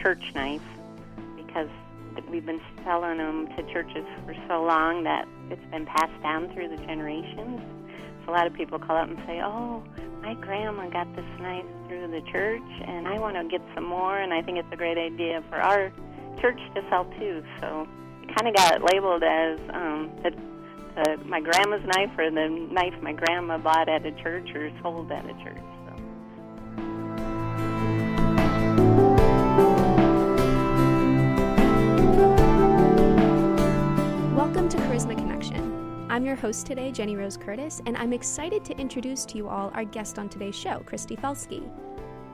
church knife because we've been selling them to churches for so long that it's been passed down through the generations. So a lot of people call up and say, "Oh, my grandma got this knife through the church, and I want to get some more, and I think it's a great idea for our church to sell too." So it kind of got labeled as um, the, the, my grandma's knife or the knife my grandma bought at a church or sold at a church. I'm your host today, Jenny Rose Curtis, and I'm excited to introduce to you all our guest on today's show, Kristi Foelske.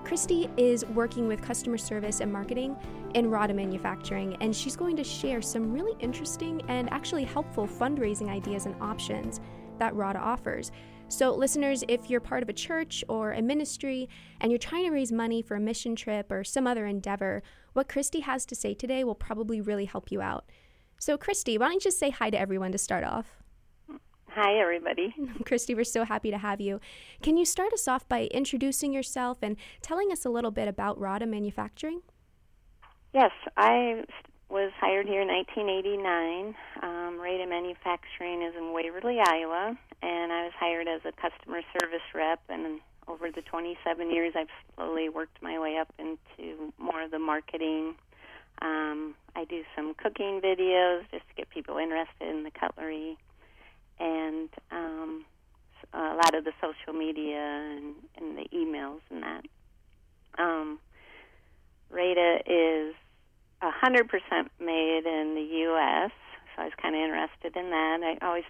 Kristi is working with customer service and marketing in RADA Manufacturing, and she's going to share some really interesting and actually helpful fundraising ideas and options that RADA offers. So, listeners, if you're part of a church or a ministry and you're trying to raise money for a mission trip or some other endeavor, what Kristi has to say today will probably really help you out. So, Kristi, why don't you just say hi to everyone to start off? Hi, everybody. Kristi, we're so happy to have you. Can you start us off by introducing yourself and telling us a little bit about RADA Manufacturing? Yes, I was hired here in 1989. Um, RADA Manufacturing is in Waverly, Iowa, and I was hired as a customer service rep. And over the 27 years, I've slowly worked my way up into more of the marketing. Um, I do some cooking videos just to get people interested in the cutlery and um, a lot of the social media and, and the emails and that. Um, RADA is 100% made in the U.S., so I was kind of interested in that. I always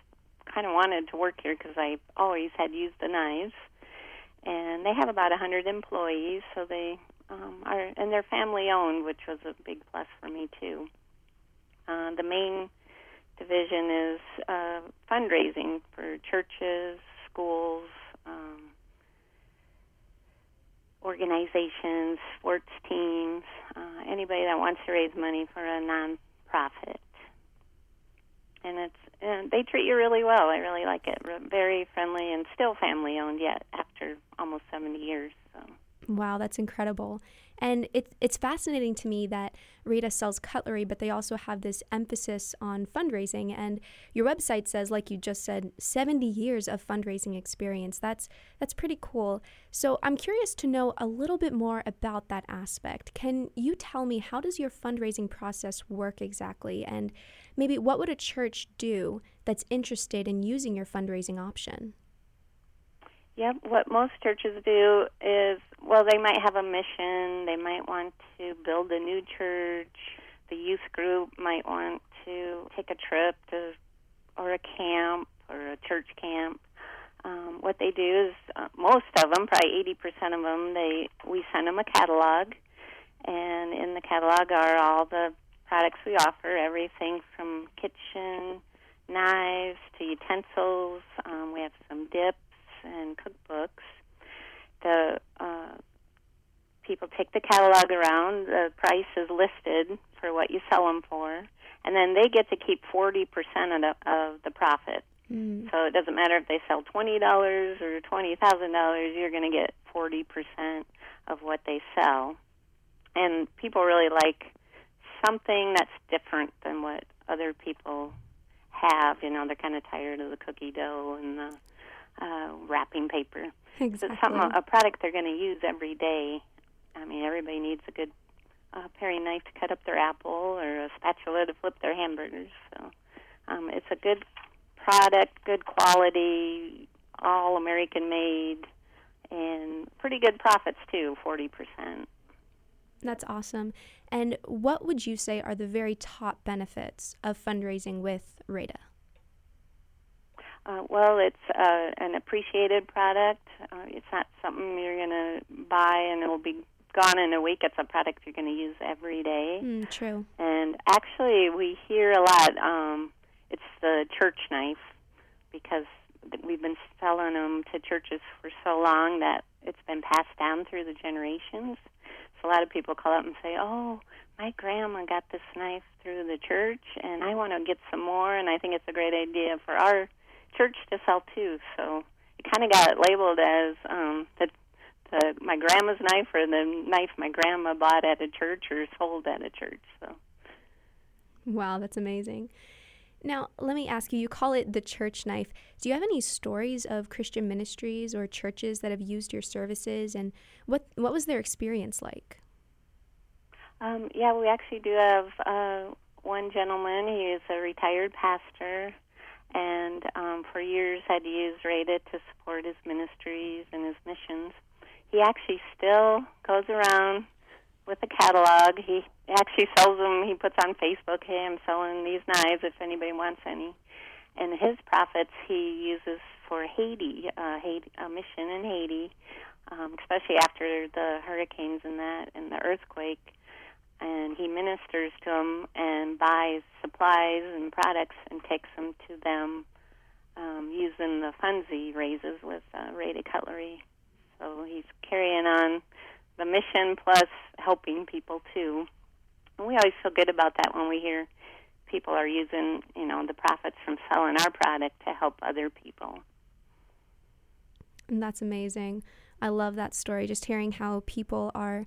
kind of wanted to work here because I always had used the knives. And they have about 100 employees, so they um, are, and they're family owned, which was a big plus for me too. Uh, the main division is uh, fundraising for churches, schools, um, organizations, sports teams, uh, anybody that wants to raise money for a nonprofit. And it's and they treat you really well. I really like it. Very friendly and still family owned yet after almost 70 years. So. Wow, that's incredible. And it, it's fascinating to me that Rada sells cutlery, but they also have this emphasis on fundraising. And your website says, like you just said, 70 years of fundraising experience. That's that's pretty cool. So I'm curious to know a little bit more about that aspect. Can you tell me how does your fundraising process work exactly? And maybe what would a church do that's interested in using your fundraising option? Yep. What most churches do is, well, they might have a mission. They might want to build a new church. The youth group might want to take a trip to, or a camp, or a church camp. Um, what they do is, uh, most of them, probably 80% of them, they we send them a catalog, and in the catalog are all the products we offer, everything from kitchen knives to utensils. Um, we have some dips and cookbooks. The uh, people take the catalog around. The price is listed for what you sell them for, and then they get to keep forty percent of the, of the profit. Mm. So it doesn't matter if they sell twenty dollars or twenty thousand dollars. You're going to get forty percent of what they sell, and people really like something that's different than what other people have. You know, they're kind of tired of the cookie dough and the uh, wrapping paper. Exactly. It's something, a product they're going to use every day. I mean, everybody needs a good uh, paring knife to cut up their apple or a spatula to flip their hamburgers. So um, it's a good product, good quality, all American made, and pretty good profits too, 40%. That's awesome. And what would you say are the very top benefits of fundraising with RADA? Uh, well, it's uh, an appreciated product. Uh, it's not something you're going to buy and it'll be gone in a week. It's a product you're going to use every day. Mm, true. And actually, we hear a lot. Um, it's the church knife because we've been selling them to churches for so long that it's been passed down through the generations. So a lot of people call up and say, "Oh, my grandma got this knife through the church, and I want to get some more, and I think it's a great idea for our church to sell too. So it kind of got labeled as um, the the my grandma's knife or the knife my grandma bought at a church or sold at a church. So. Wow, that's amazing. Now, let me ask you, you call it the church knife. Do you have any stories of Christian ministries or churches that have used your services and what what was their experience like? Um, yeah, we actually do have uh, one gentleman. He is a retired pastor and um, for years had used Rada to support his ministries and his missions. He actually still goes around with a catalog. He actually sells them. He puts on Facebook, "Hey, I'm selling these knives if anybody wants any." And his profits he uses for Haiti, uh, Haiti, a mission in Haiti, um, especially after the hurricanes and that and the earthquake and he ministers to them and buys supplies and products and takes them to them um, using the funds he raises with uh, Rada Cutlery. So he's carrying on the mission plus helping people too. And we always feel good about that when we hear people are using, you know, the profits from selling our product to help other people. And that's amazing. I love that story. Just hearing how people are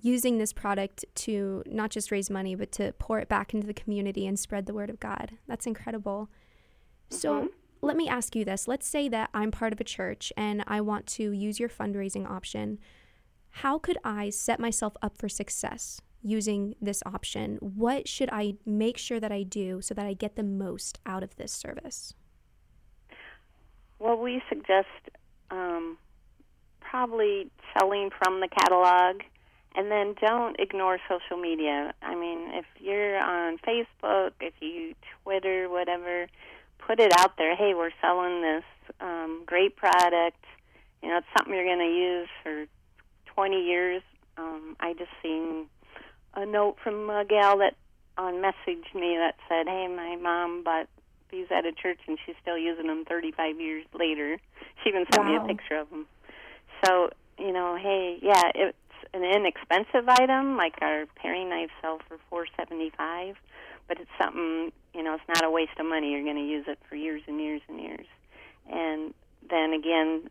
using this product to not just raise money, but to pour it back into the community and spread the word of God. That's incredible. Mm-hmm. So, let me ask you this. Let's say that I'm part of a church and I want to use your fundraising option. How could I set myself up for success using this option? What should I make sure that I do so that I get the most out of this service? Well, we suggest um, probably selling from the catalog and then don't ignore social media. I mean, if you're on Facebook, if you Twitter, whatever, put it out there. Hey, we're selling this um, great product. You know, it's something you're going to use for 20 years. Um, I just seen a note from a gal that on messaged me that said, "Hey, my mom bought these at a church and she's still using them 35 years later." She even sent wow. me a picture of them. So, you know, hey, yeah, it, an inexpensive item, like our paring knife sell for four seventy five, but it's something you know. It's not a waste of money. You're going to use it for years and years and years. And then again,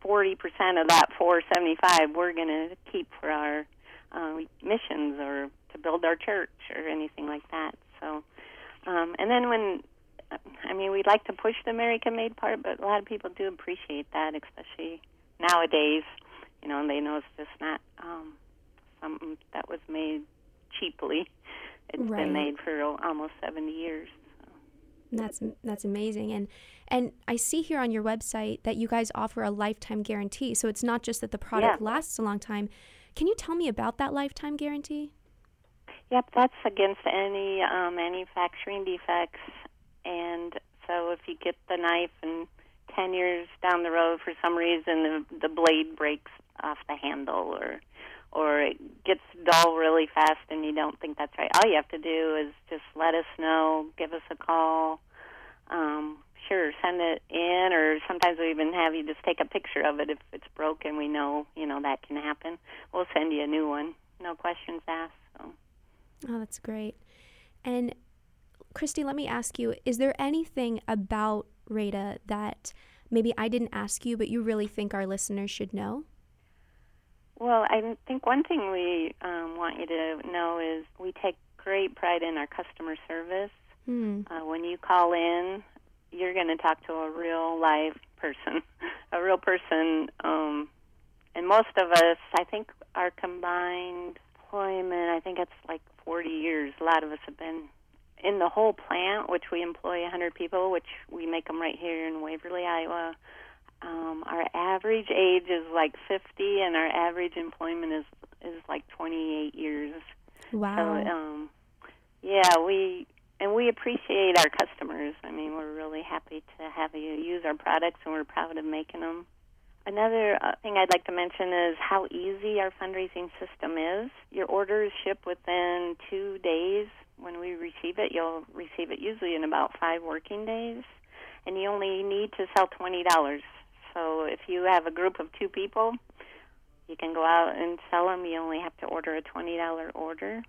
forty percent of that four seventy five we're going to keep for our uh, missions or to build our church or anything like that. So, um, and then when I mean, we'd like to push the American made part, but a lot of people do appreciate that, especially nowadays you know, and they know it's just not um, something that was made cheaply. It's right. been made for almost 70 years. So. That's that's amazing, and and I see here on your website that you guys offer a lifetime guarantee. So it's not just that the product yeah. lasts a long time. Can you tell me about that lifetime guarantee? Yep, that's against any uh, manufacturing defects, and so if you get the knife and 10 years down the road for some reason the the blade breaks off the handle or or it gets dull really fast and you don't think that's right. All you have to do is just let us know, give us a call. Um, sure, send it in, or sometimes we even have you just take a picture of it if it's broken. We know, you know, that can happen. We'll send you a new one. No questions asked. So. Oh, that's great. And Kristi, let me ask you: Is there anything about Rada that maybe I didn't ask you, but you really think our listeners should know? Well, I think one thing we um, want you to know is we take great pride in our customer service. Mm. Uh, when you call in, you're going to talk to a real live person, a real person. Um, and most of us, I think, our combined employment, I think it's like 40 years. A lot of us have been in the whole plant, which we employ 100 people, which we make them right here in Waverly, Iowa. Um, our average age is like 50, and our average employment is is like 28 years. Wow. So, um, yeah, we and we appreciate our customers. I mean, we're really happy to have you use our products, and we're proud of making them. Another uh, thing I'd like to mention is how easy our fundraising system is. Your orders ship within two days. When we receive it, you'll receive it usually in about five working days, and you only need to sell twenty dollars so if you have a group of two people, you can go out and sell them. You only have to order a $20 order.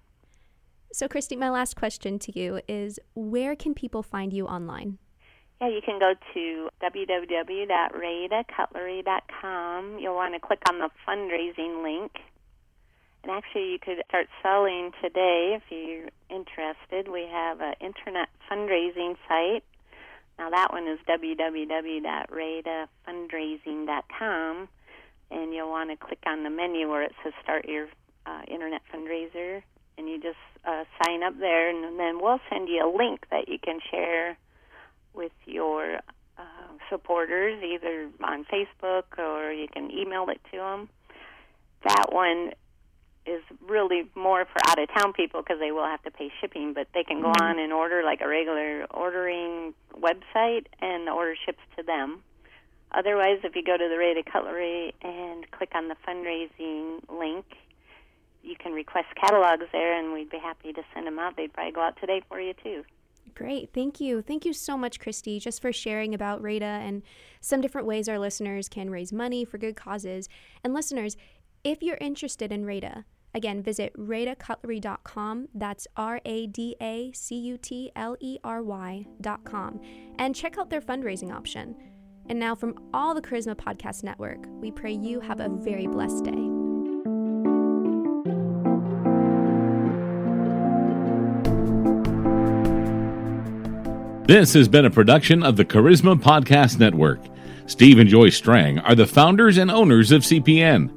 So, Kristi, my last question to you is where can people find you online? Yeah, you can go to www.radacutlery.com. You'll want to click on the fundraising link. And actually, you could start selling today if you're interested. We have an internet fundraising site. Now, that one is www.radafundraising.com. And you'll want to click on the menu where it says Start Your uh, Internet Fundraiser. And you just uh, sign up there, and then we'll send you a link that you can share with your uh, supporters, either on Facebook or you can email it to them. That one is really more for out of town people because they will have to pay shipping, but they can go mm-hmm. on and order like a regular ordering website, and the order ships to them. Otherwise, if you go to the Rada Cutlery and click on the fundraising link, you can request catalogs there, and we'd be happy to send them out. They'd probably go out today for you too. Great. Thank you. Thank you so much, Kristi, just for sharing about RADA and some different ways our listeners can raise money for good causes. And listeners, if you're interested in RADA, again, visit radacutlery.com. That's R A D A C U T L E R Y.com. And check out their fundraising option. And now, from all the Charisma Podcast Network, we pray you have a very blessed day. This has been a production of the Charisma Podcast Network. Steve and Joy Strang are the founders and owners of CPN.